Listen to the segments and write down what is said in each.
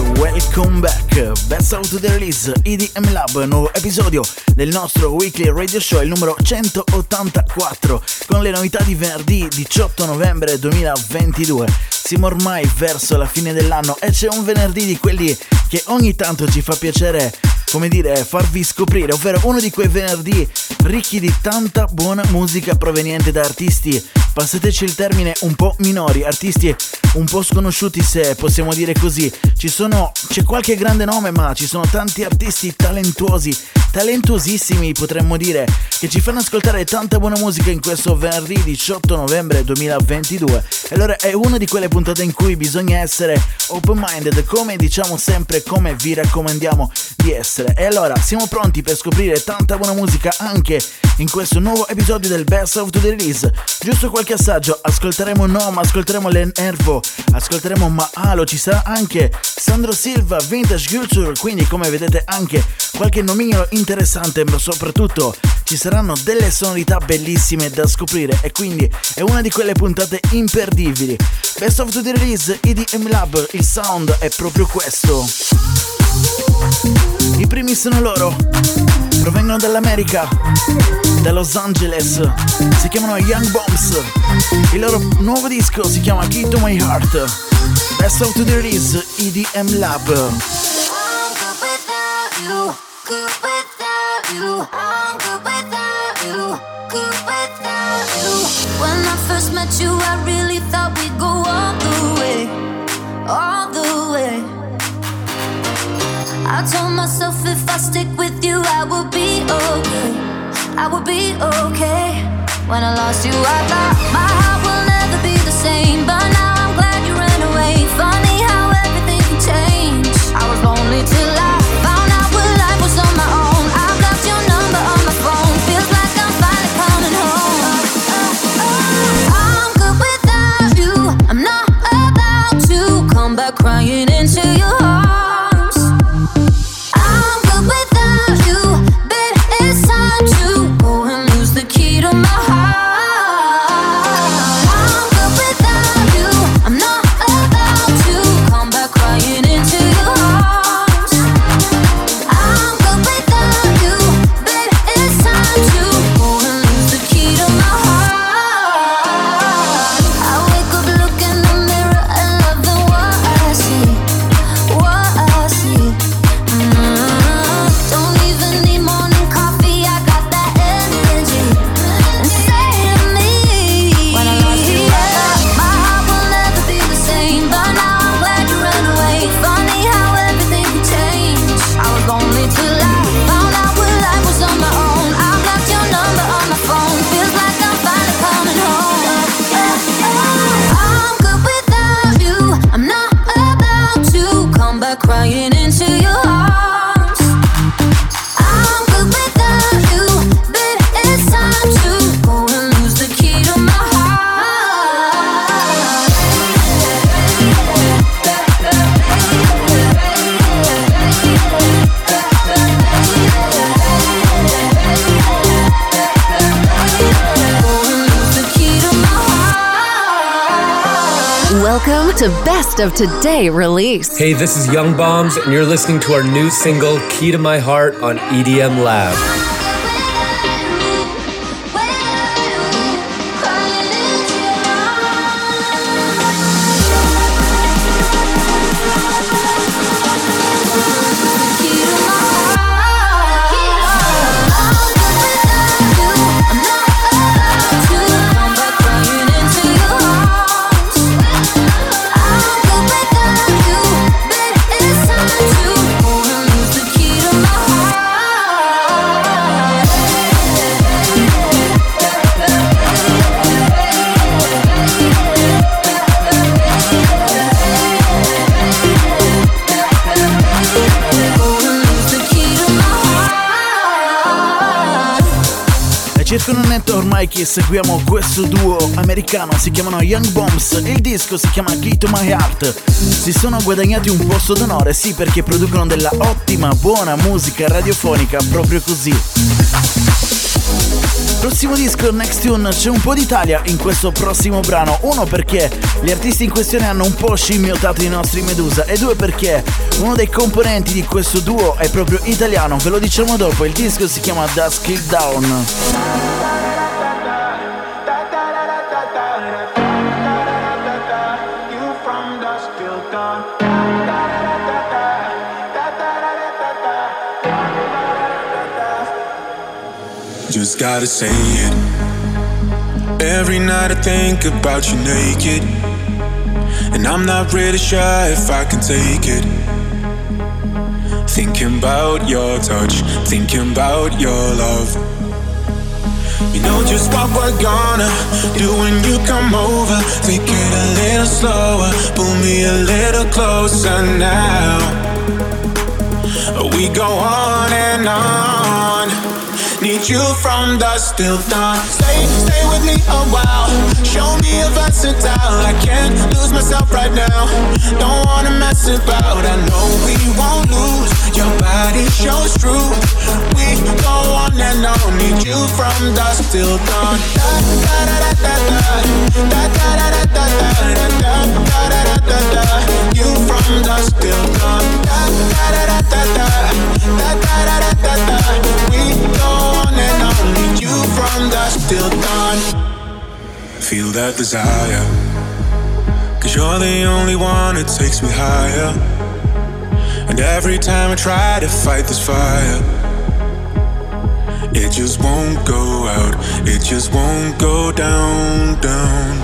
welcome back. Best out the release EDM Lab, nuovo episodio del nostro weekly radio show, il numero 184, con le novità di venerdì 18 novembre 2022. Siamo ormai verso la fine dell'anno e c'è un venerdì di quelli che ogni tanto ci fa piacere, come dire, farvi scoprire, ovvero uno di quei venerdì ricchi di tanta buona musica proveniente da artisti, passateci il termine un po' minori, artisti un po' sconosciuti se possiamo dire così. Ci sono c'è qualche grande nome, ma ci sono tanti artisti talentuosi, talentuosissimi potremmo dire, che ci fanno ascoltare tanta buona musica in questo venerdì 18 novembre 2022. E allora è una di quelle puntate in cui bisogna essere open-minded, come diciamo sempre, come vi raccomandiamo di essere. E allora siamo pronti per scoprire tanta buona musica anche in questo nuovo episodio del Best of the Release. Giusto qualche assaggio, ascolteremo Noma, ascolteremo Len Ervo, ascolteremo Maalo, ci sarà anche Sandro Silva, Vintage Culture, quindi come vedete anche qualche nomignolo interessante, ma soprattutto ci saranno delle sonorità bellissime da scoprire e quindi è una di quelle puntate imperdibili. Best of the Release, EDM Lab, il sound è proprio questo. I primi sono loro, provengono dall'America, da Los Angeles, si chiamano Young Bombs, il loro nuovo disco si chiama Key to My Heart, Best of the Release, EDM Lab. When I first met you, I really thought we'd go all the way. All the way. I told myself if I stick with you, I will be okay. I will be okay. When I lost you, I thought my heart will never be the same. But now I'm glad you ran away. Funny how everything can change. I was lonely till I to Best of Today release. Hey, this is Young Bombs, and you're listening to our new single, Key to My Heart, on EDM Lab. Che seguiamo questo duo americano, si chiamano Young Bombs e il disco si chiama Key to My Heart. Si sono guadagnati un posto d'onore, sì, perché producono della ottima, buona musica radiofonica, proprio così. Prossimo disco, Next Tune, c'è un po' d'Italia in questo prossimo brano. Uno perché gli artisti in questione hanno un po' scimmiottato i nostri Medusa e due perché uno dei componenti di questo duo è proprio italiano. Ve lo diciamo dopo, il disco si chiama Dusk Down. Just gotta say it. Every night I think about you naked. And I'm not really sure if I can take it. Thinking about your touch, thinking about your love. You know just what we're gonna do when you come over. Take it a little slower, pull me a little closer now. We go on and on. Need you from dusk till dawn. Stay, stay with me a while. Show me a versatile. I can't lose myself right now. Don't wanna mess about. I know we won't lose. Your body shows truth. We go on and on. Need you from dusk till dawn. Da da da da da da da da da da da da da da da da. da. You from dusk till dawn. Da da da da da da da da da da. We go on. Need you from dusk till dawn. Feel that desire. Cause you're the only one that takes me higher. And every time I try to fight this fire, it just won't go out. It just won't go down, down.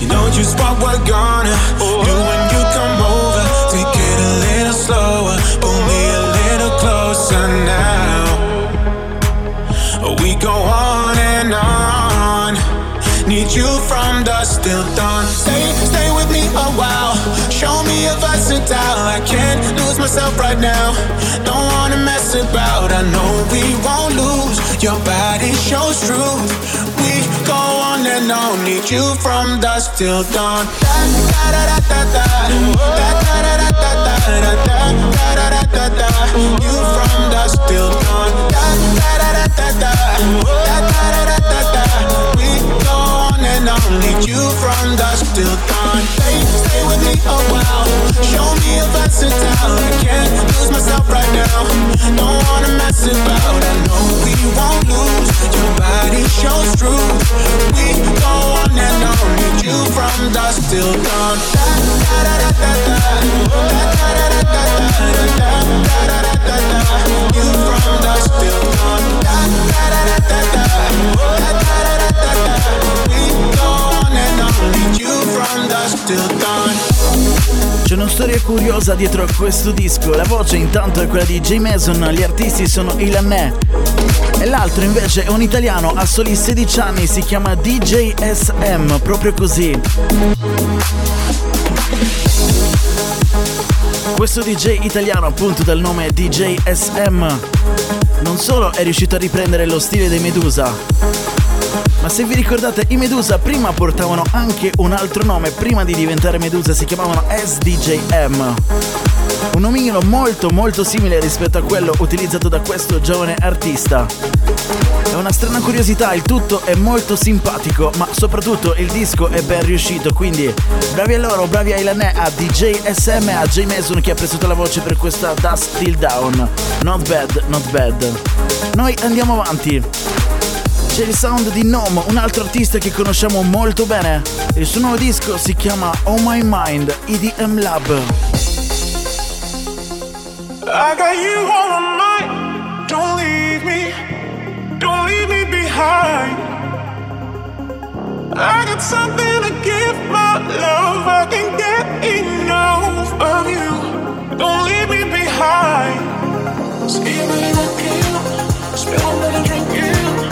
You know just what we're gonna do when you come over. Take it a little slower, pull me a little closer now. Go on and on. Need you from dusk till dawn. Stay, stay with me a while. Show me a versatile. I can't lose myself right now. Don't wanna mess about. I know we won't lose. Your body shows truth. We go on and on. Need you from dusk till dawn. Da da da da da da. Da da da da da da da da da da da da. You from dusk till dawn. Da da da ta ta, ta ta ta ta ta. We go on and on you from dusk till dawn. Stay, stay with me a while. Show me a versatile. I can't lose myself right now. Don't wanna mess it about. I know we won't lose. Your body shows true. We go on and on. Need you from dusk till dawn. Da da da da da da. Da da da da da da. Da da da da da. You from dusk till dawn. Da da da da da. Da da da da da. We go on and C'è una storia curiosa dietro a questo disco. La voce intanto è quella di Jay Mason, gli artisti sono Ilanè. E l'altro invece è un italiano, ha soli 16 anni, si chiama DJ SM, proprio così. Questo DJ italiano appunto dal nome DJ SM non solo è riuscito a riprendere lo stile dei Medusa, ma se vi ricordate i Medusa prima portavano anche un altro nome, prima di diventare Medusa si chiamavano SDJM. Un nomignolo molto molto simile rispetto a quello utilizzato da questo giovane artista. È una strana curiosità, il tutto è molto simpatico, ma soprattutto il disco è ben riuscito, quindi bravi a loro, bravi a Ilanè, a DJ SM, a J Mason che ha prestato la voce per questa Dust Till Down. Not bad, not bad. Noi andiamo avanti. C'è il sound di Nom, un altro artista che conosciamo molto bene. Il suo nuovo disco si chiama Oh My Mind EDM Lab. I got you on my mind. Don't leave me. Don't leave me behind. I got something to give my love. I can get enough of you. Don't leave me behind. See you when I kill. Spill another drink in.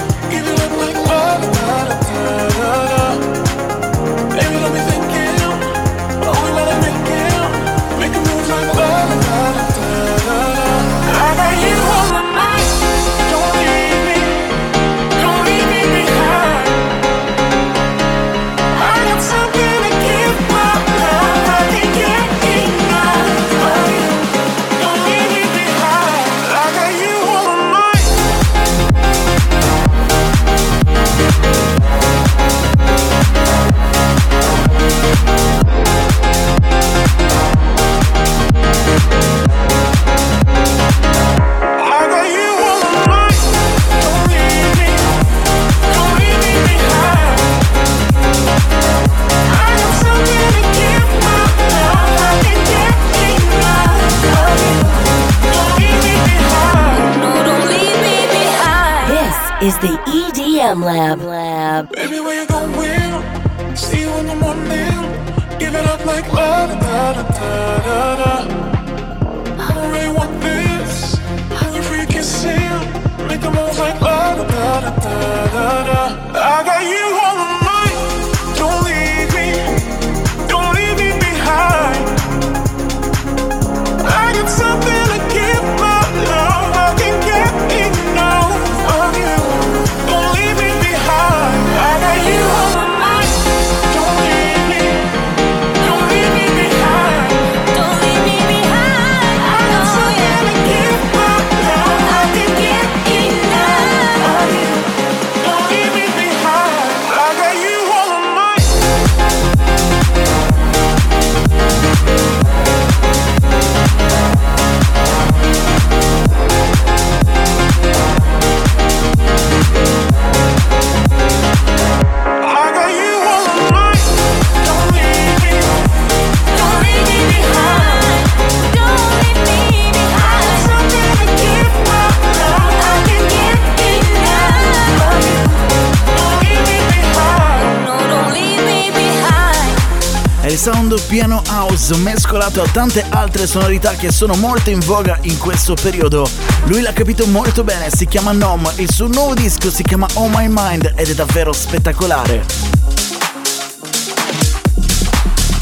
I got you on my Lab. Lab. Lab. sound piano house mescolato a tante altre sonorità che sono molto in voga in questo periodo. Lui l'ha capito molto bene, si chiama Nom, il suo nuovo disco si chiama Oh My Mind ed è davvero spettacolare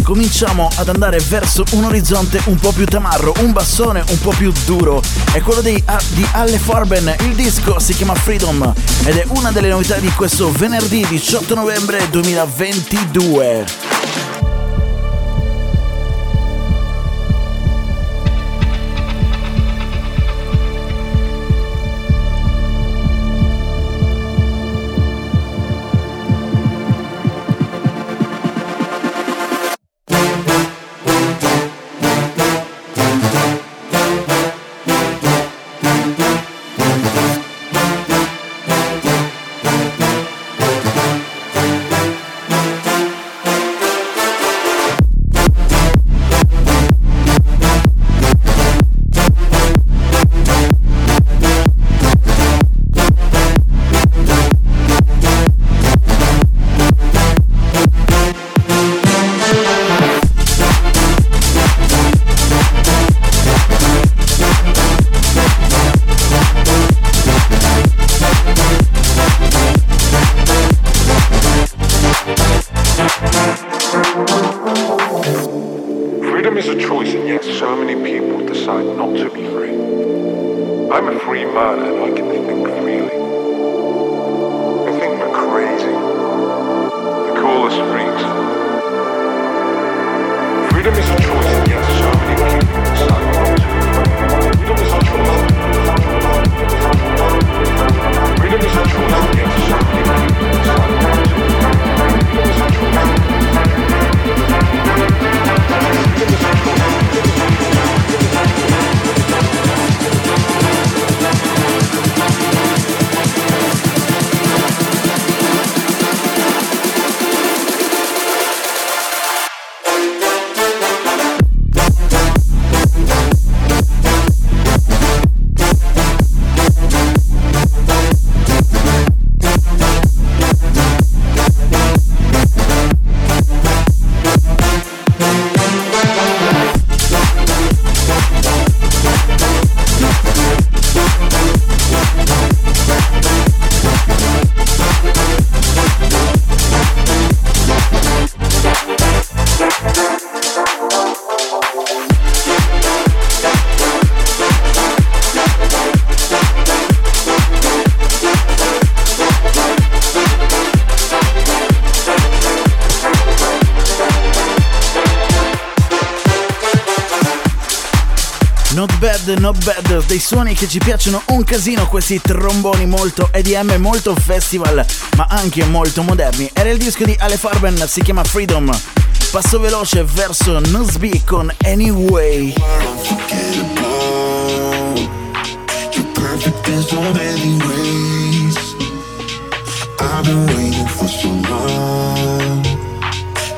cominciamo ad andare verso un orizzonte un po' più tamarro, un bassone un po' più duro. È quello dei, a, di Alle Forben, il disco si chiama Freedom ed è una delle novità di questo venerdì 18 novembre 2022. Dangerous, dei suoni che ci piacciono un casino, questi tromboni molto EDM, molto festival, ma anche molto moderni. Era il disco di Ale Farben, si chiama Freedom. Passo veloce verso Nusby con Anyway.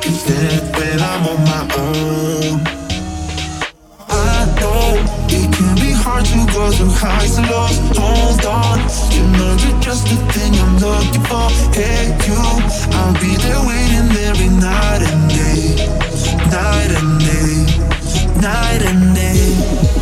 Is that when I'm on my own? go through highs and lows. Hold on, you know you're just the thing I'm looking for. Hey, you, I'll be there waiting every night and day, night and day, night and day.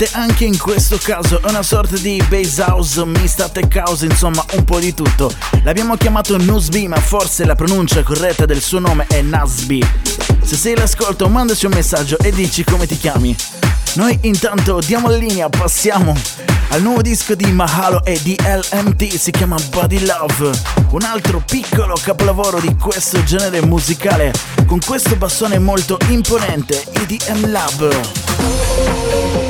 sicuramente anche in questo caso è una sorta di base house mista tech house, insomma un po' di tutto. L'abbiamo chiamato Nusby, ma forse la pronuncia corretta del suo nome è Nasby. Se sei l'ascolto, mandaci un messaggio e dici come ti chiami. Noi intanto diamo la linea, passiamo al nuovo disco di Mahalo e di LMT, si chiama Body Love, un altro piccolo capolavoro di questo genere musicale, con questo bassone molto imponente, EDM Lab.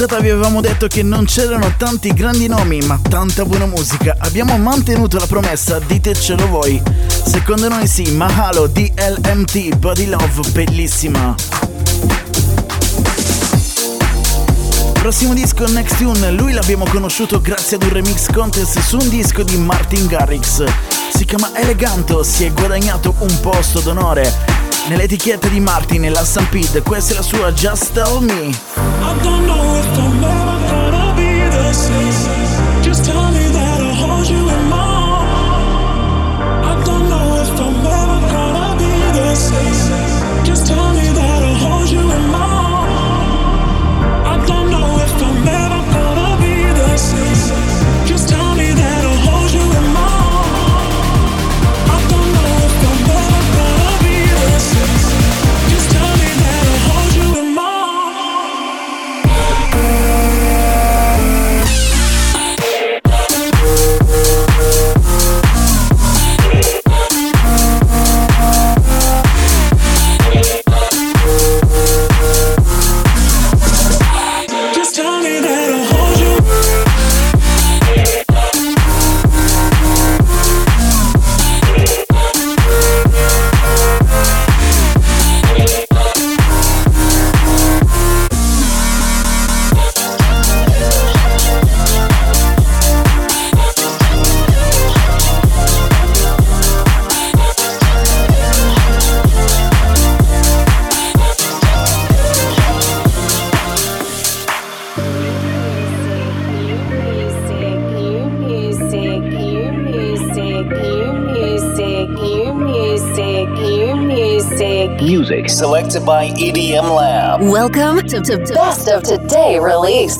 puntata vi avevamo detto che non c'erano tanti grandi nomi, ma tanta buona musica. Abbiamo mantenuto la promessa, ditecelo voi. Secondo noi sì, Mahalo DLMT Body Love, bellissima. Prossimo disco Next Tune, lui l'abbiamo conosciuto grazie ad un remix contest su un disco di Martin Garrix. Si chiama Eleganto, si è guadagnato un posto d'onore nell'etichetta di Martin e la Stampede, questa è la sua Just Tell Me. Selected by EDM Lab. Welcome to, to Best of Today release.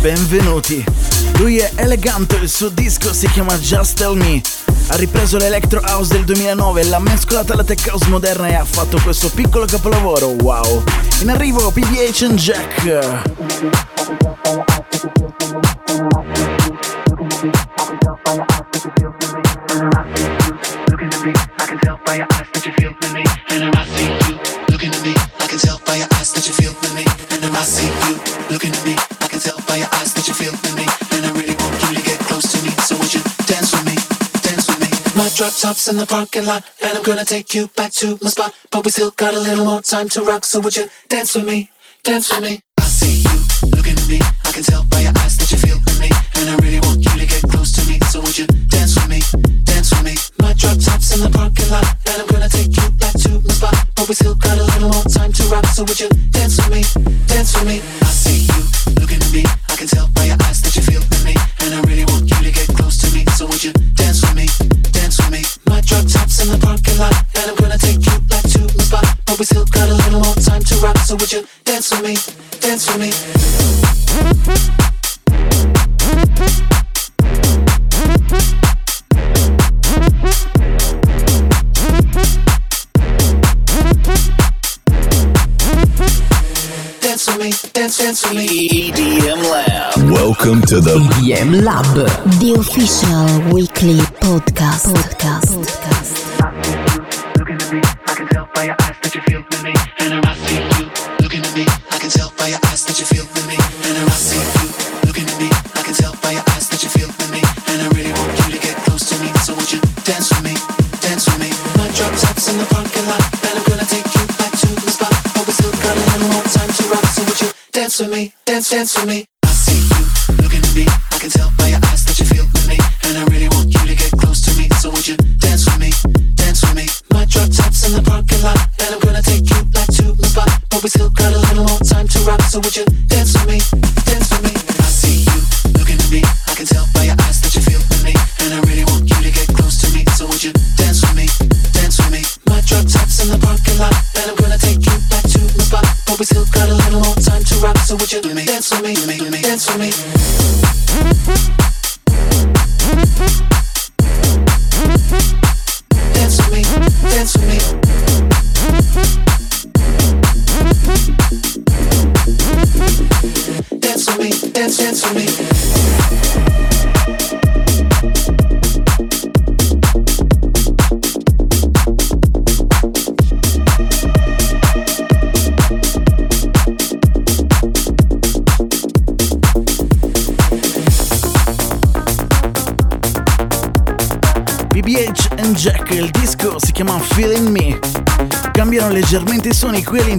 Benvenuti. Lui è elegante, il suo disco si chiama Just Tell Me. Ha ripreso l'Electro House del 2009, l'ha mescolata alla tech house moderna e ha fatto questo piccolo capolavoro. Wow! In arrivo PBH and Jack. Drop tops in the parking lot, and I'm gonna take you back to my spot. But we still got a little more time to rock, so would you dance with me? Dance with me. I see you looking at me. I can tell by your eyes that you feel for me, and I really want you to get close to me. So would you dance with me? Dance with me. My drop tops in the parking lot, and I'm gonna take you back to my spot. But we still got a little more time to rock, so would you dance with me? Dance with me. I see you looking at me. I can tell by your eyes that you feel for me, and I really want you to get close to me. So would you dance with me? Drop tops in the parking lot, and I'm gonna take you back to the spot. But we still got a little more time to rock, so would you dance with me? Dance with me. dance with me, dance, dance with me. EDM Lab. Welcome to the EDM Lab, the official weekly podcast. Podcast. podcast. Looking at me, I can tell by your eyes that you feel me, and I see you. Looking at me, I can tell by your eyes that you feel me. sense to me.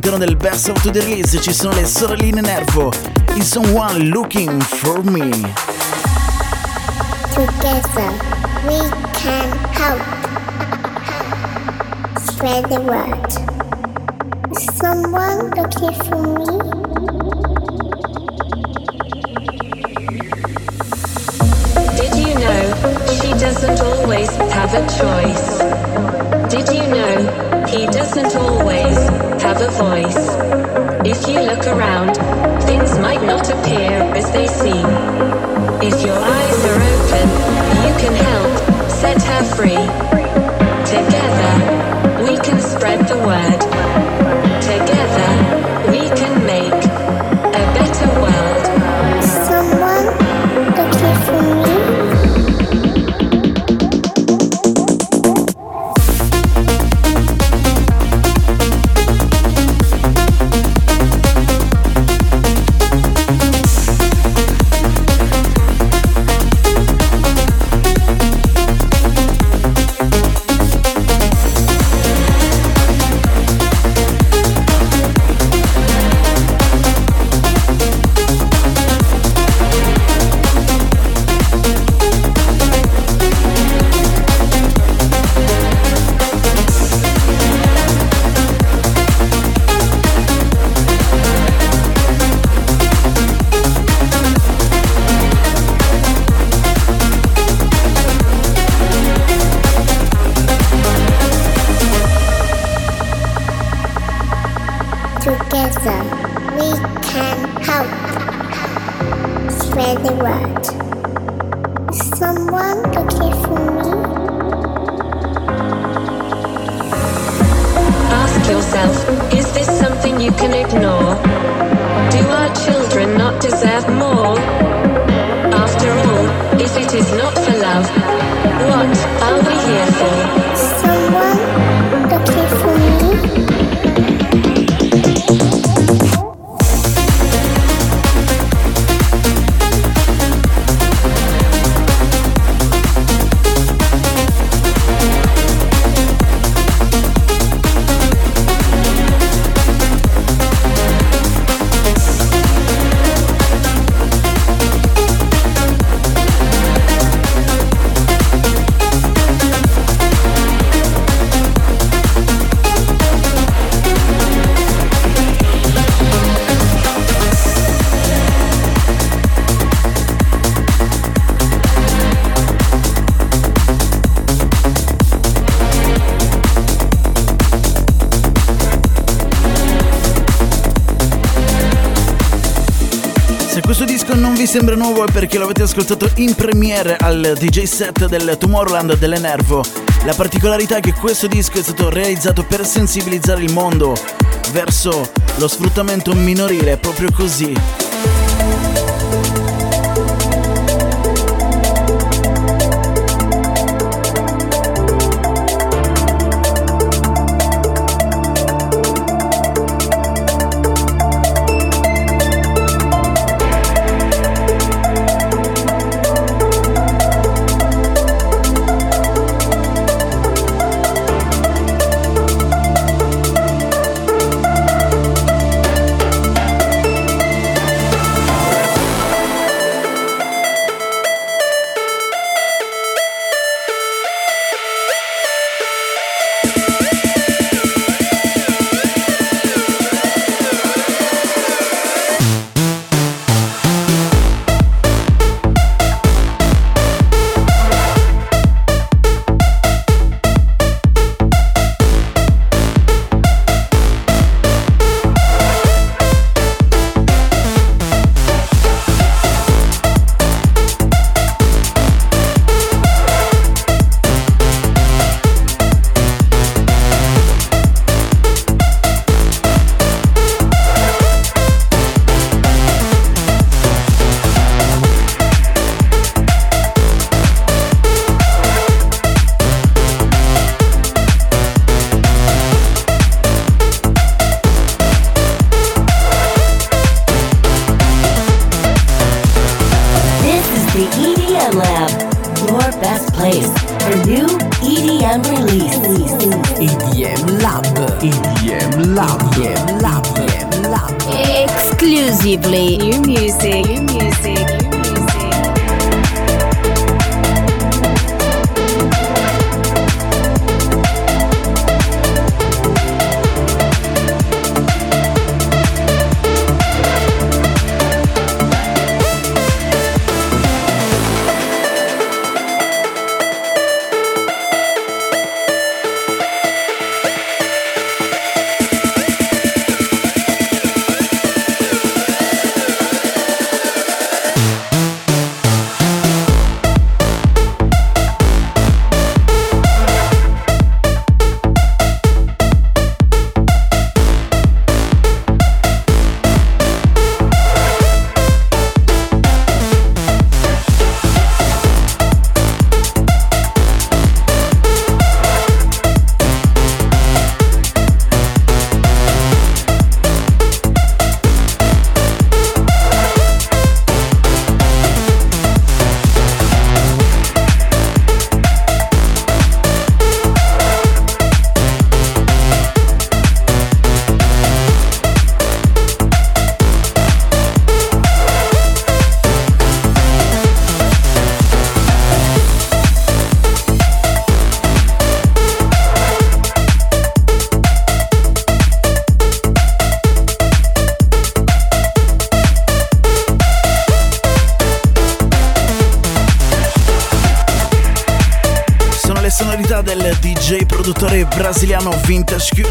all'interno del Best of the Release ci sono le sorelline Nervo in Someone Looking for Me. Together we can help spread the word. Someone looking for me. Did you know she doesn't always have a choice? Did you know he doesn't always? a voice. If you look around, things might not appear as they seem. If your eyes are open, you can help set her free. Together, we can spread the word. love. What are we here for? Someone. sembra nuovo è perché l'avete ascoltato in premiere al DJ set del Tomorrowland dell'Enervo. La particolarità è che questo disco è stato realizzato per sensibilizzare il mondo verso lo sfruttamento minorile, proprio così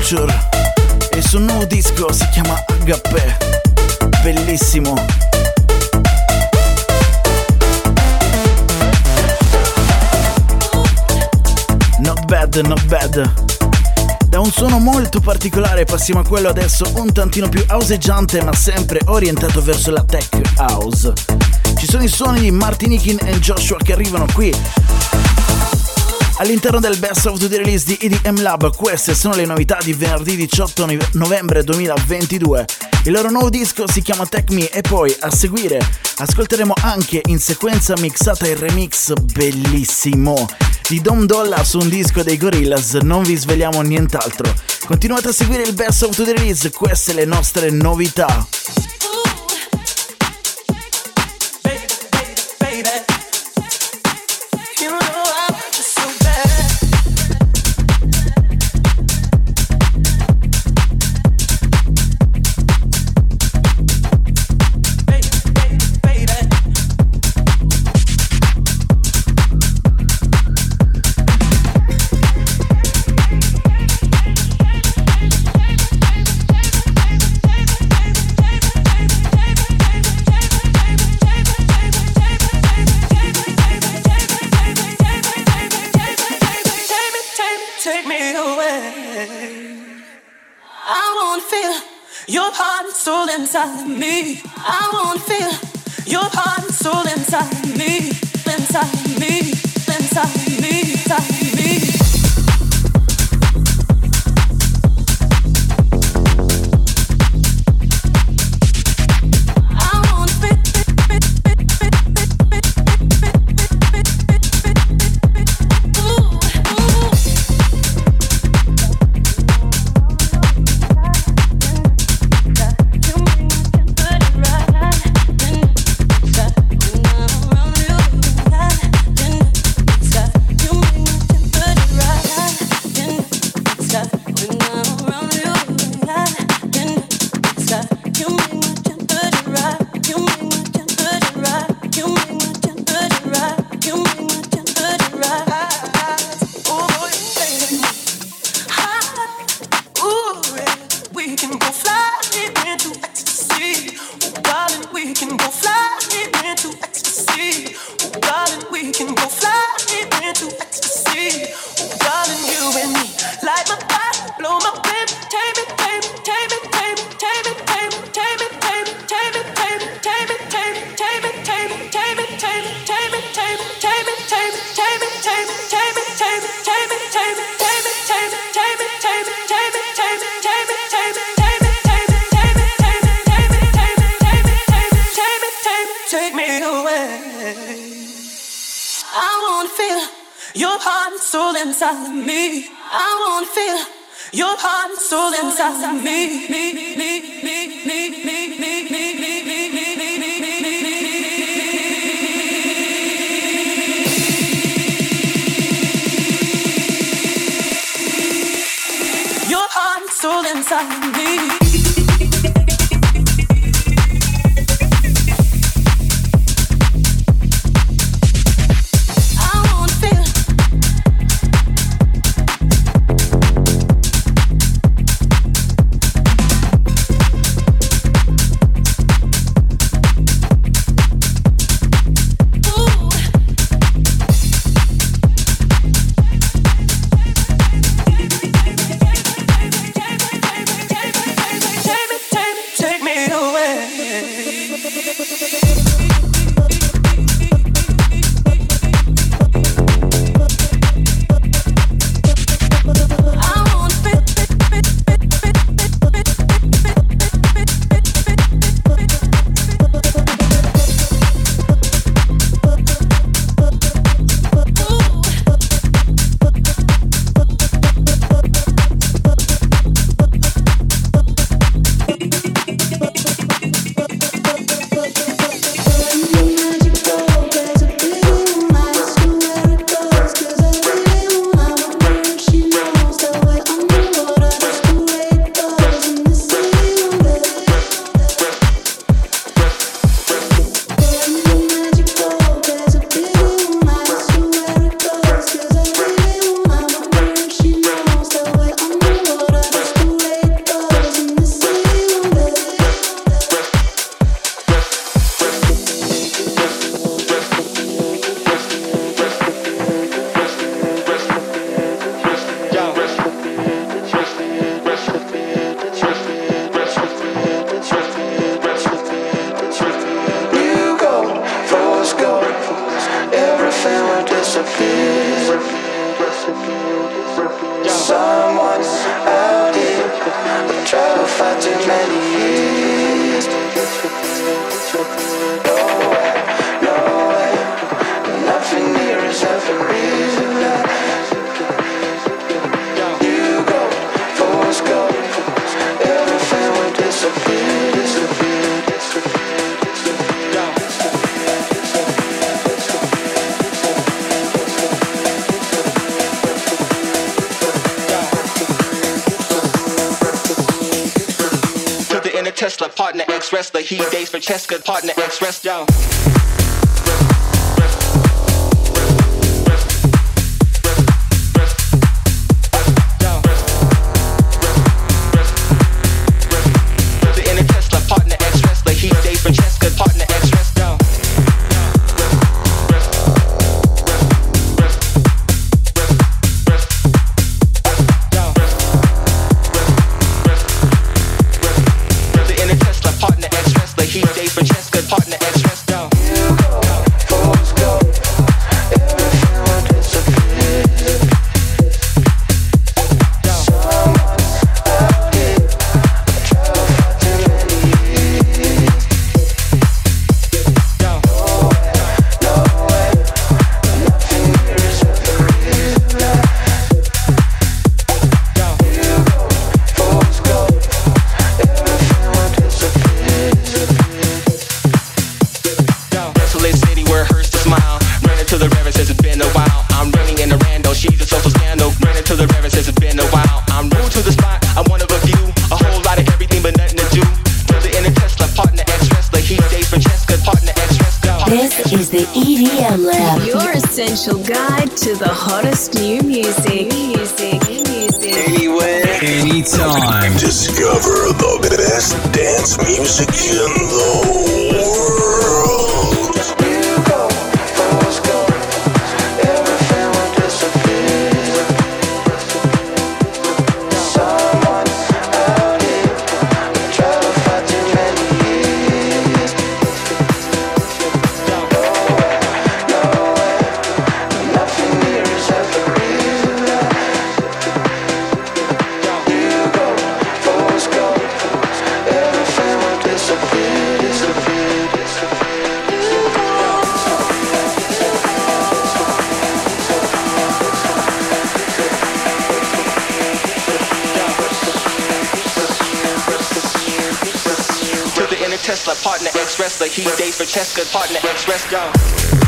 Culture e il suo nuovo disco si chiama Agape. Bellissimo. Not bad, not bad. Da un suono molto particolare passiamo a quello adesso un tantino più houseggiante ma sempre orientato verso la tech house. Ci sono i suoni di Martinikin e Joshua che arrivano qui All'interno del Best of the Release di EDM Lab, queste sono le novità di venerdì 18 novembre 2022. Il loro nuovo disco si chiama Tech Me e poi a seguire ascolteremo anche in sequenza mixata il remix bellissimo di Dom Dolla su un disco dei Gorillaz, non vi svegliamo nient'altro. Continuate a seguire il Best of the Release, queste le nostre novità. can go inside of me. I wanna feel your heart and soul inside of me. me, me, me, me, me, me, me, me. me. soul inside me. for partner, Express Joe. down. Tesla. He days for Cheska, partner, express, go.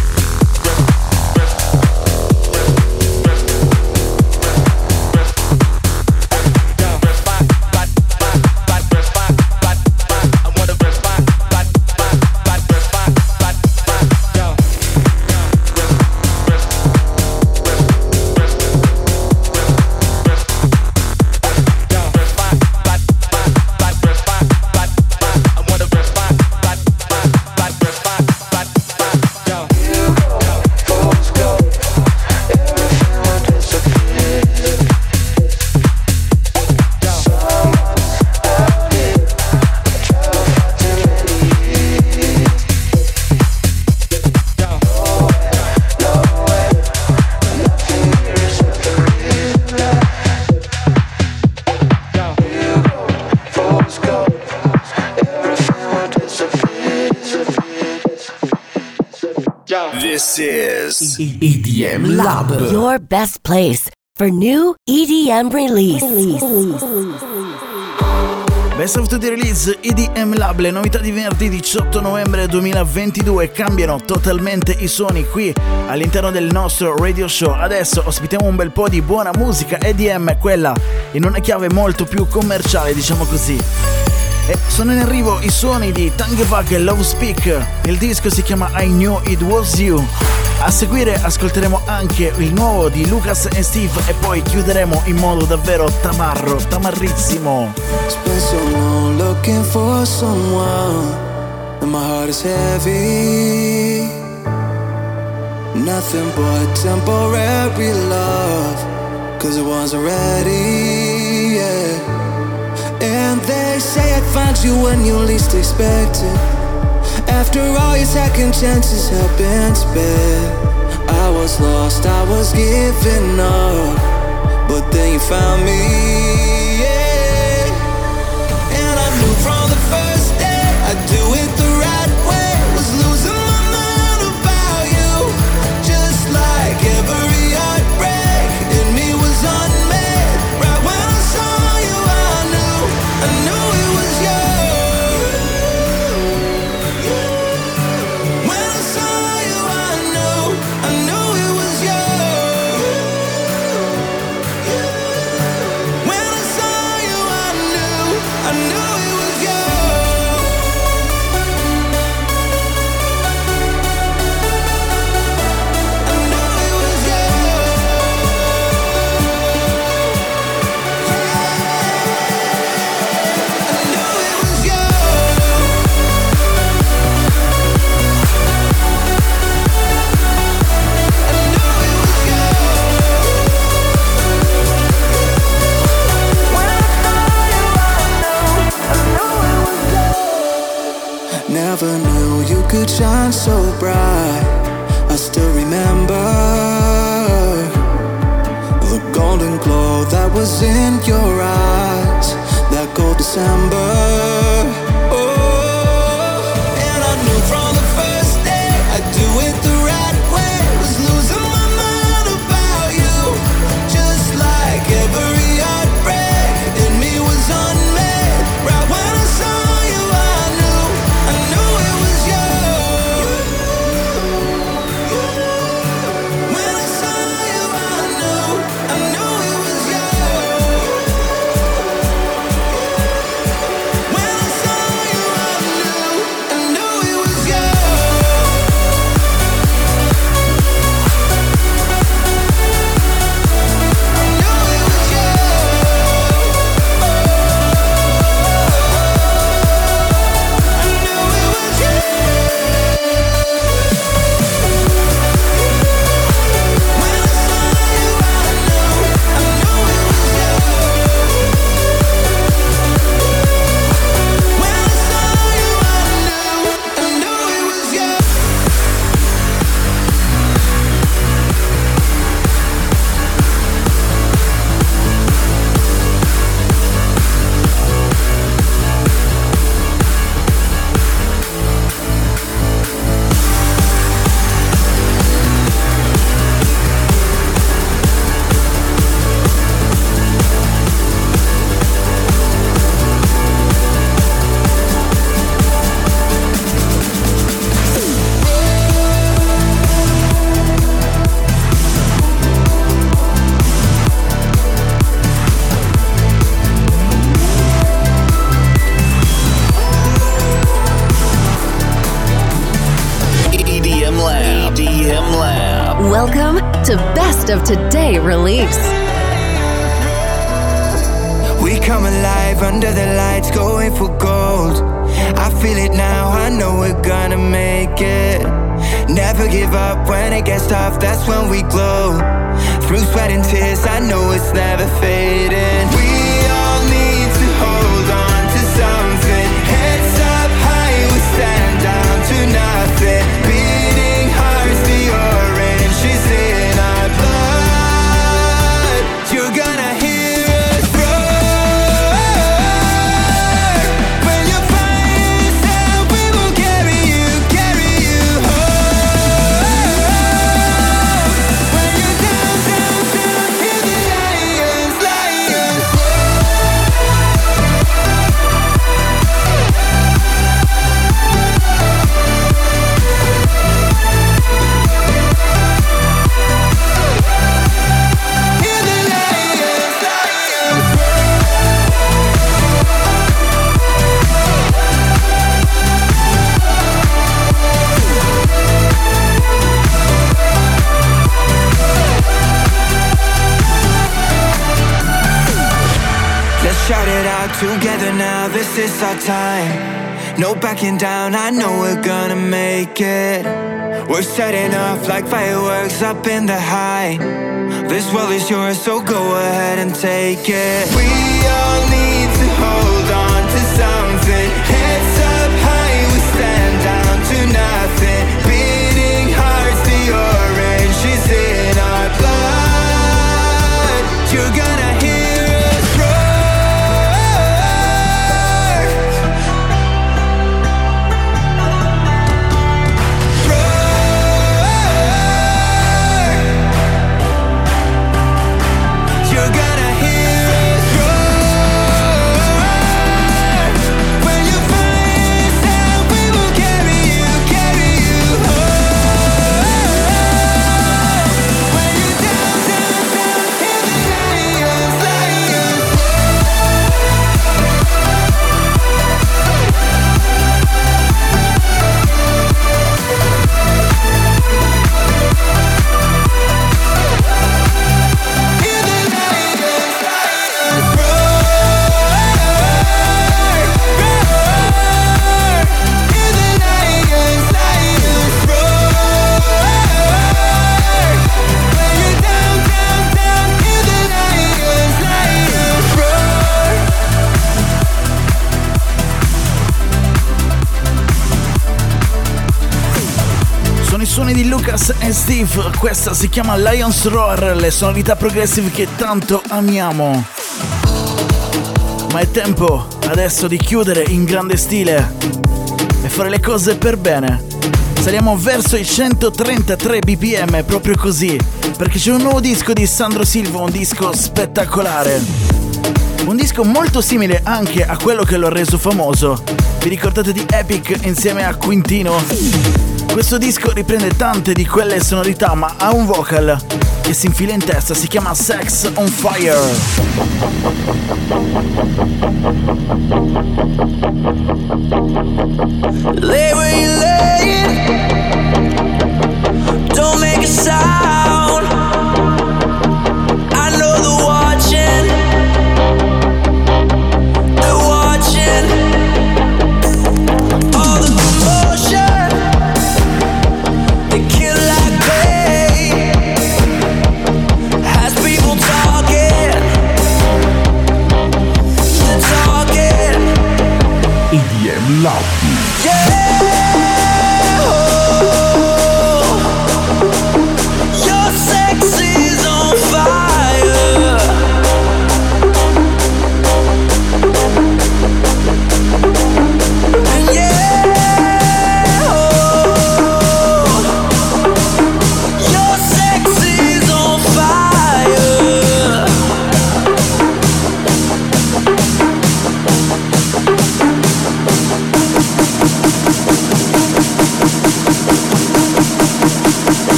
EDM Lab. Your best place for new EDM release. Best of the Release EDM Lab, le novità di venerdì 18 novembre 2022 cambiano totalmente i suoni qui all'interno del nostro radio show. Adesso ospitiamo un bel po' di buona musica EDM, quella in una chiave molto più commerciale, diciamo così. E sono in arrivo i suoni di Tangevag e Love Speak. Il disco si chiama I Knew It Was You. A seguire ascolteremo anche il nuovo di Lucas e Steve e poi chiuderemo in modo davvero tamarro, tamarrissimo. Spent so looking for someone and my heart is heavy. Nothing but temporary love, cause it wasn't ready, I'd find you when you least expect it. After all your second chances have been spent, I was lost, I was giving up, but then you found me. Shine so bright. Down, I know we're gonna make it. We're setting off like fireworks up in the high. This world is yours, so go ahead and take it. We all need to hold on to something. Di Lucas e Steve, questa si chiama Lions Roar, le sonorità progressive che tanto amiamo. Ma è tempo adesso di chiudere in grande stile e fare le cose per bene. Saliamo verso i 133 bpm, proprio così, perché c'è un nuovo disco di Sandro Silva, un disco spettacolare. Un disco molto simile anche a quello che lo ha reso famoso. Vi ricordate di Epic insieme a Quintino? Questo disco riprende tante di quelle sonorità ma ha un vocal che si infila in testa, si chiama Sex on Fire.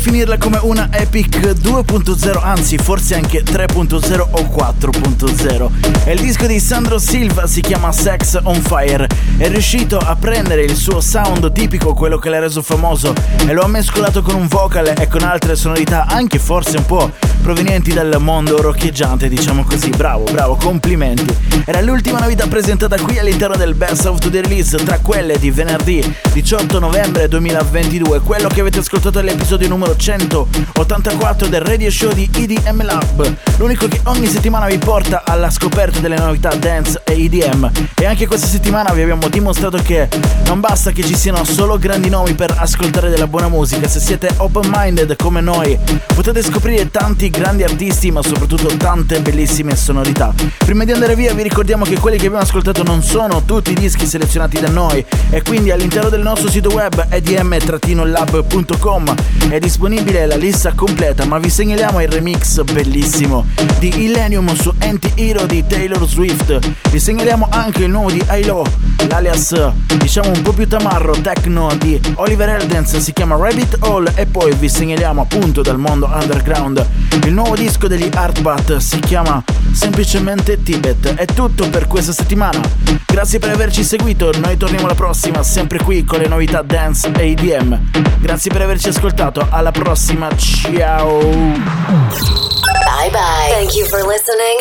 Definirla come una Epic 2.0, anzi forse anche 3.0 o 4.0. E il disco di Sandro Silva si chiama Sex on Fire. È riuscito a prendere il suo sound tipico, quello che l'ha reso famoso, e lo ha mescolato con un vocal e con altre sonorità, anche forse un po' provenienti dal mondo roccheggiante, diciamo così. Bravo, bravo, complimenti. Era l'ultima novità presentata qui all'interno del Best of the Release, tra quelle di venerdì 18 novembre 2022, quello che avete ascoltato all'episodio numero 184 del radio show di EDM Lab, l'unico che ogni settimana vi porta alla scoperta delle novità dance e EDM. E anche questa settimana vi abbiamo dimostrato che non basta che ci siano solo grandi nomi per ascoltare della buona musica, se siete open-minded come noi potete scoprire tanti grandi artisti ma soprattutto tante bellissime sonorità. Prima di andare via vi ricordiamo che quelli che abbiamo ascoltato non sono tutti i dischi selezionati da noi e quindi all'interno del nostro sito web edm-lab.com è disponibile la lista completa ma vi segnaliamo il remix bellissimo di Illenium su Anti-Hero di Taylor Swift. Vi segnaliamo anche il nuovo di ILO, l'alias diciamo un po' più tamarro techno di Oliver Eldens si chiama Rabbit Hole e poi vi segnaliamo appunto dal mondo underground il nuovo disco degli Artbat si chiama semplicemente Tibet. È tutto per questa settimana. Grazie per averci seguito, noi torniamo la prossima sempre qui con le novità dance e EDM. Grazie per averci ascoltato, alla prossima, ciao! Bye bye. Thank you for listening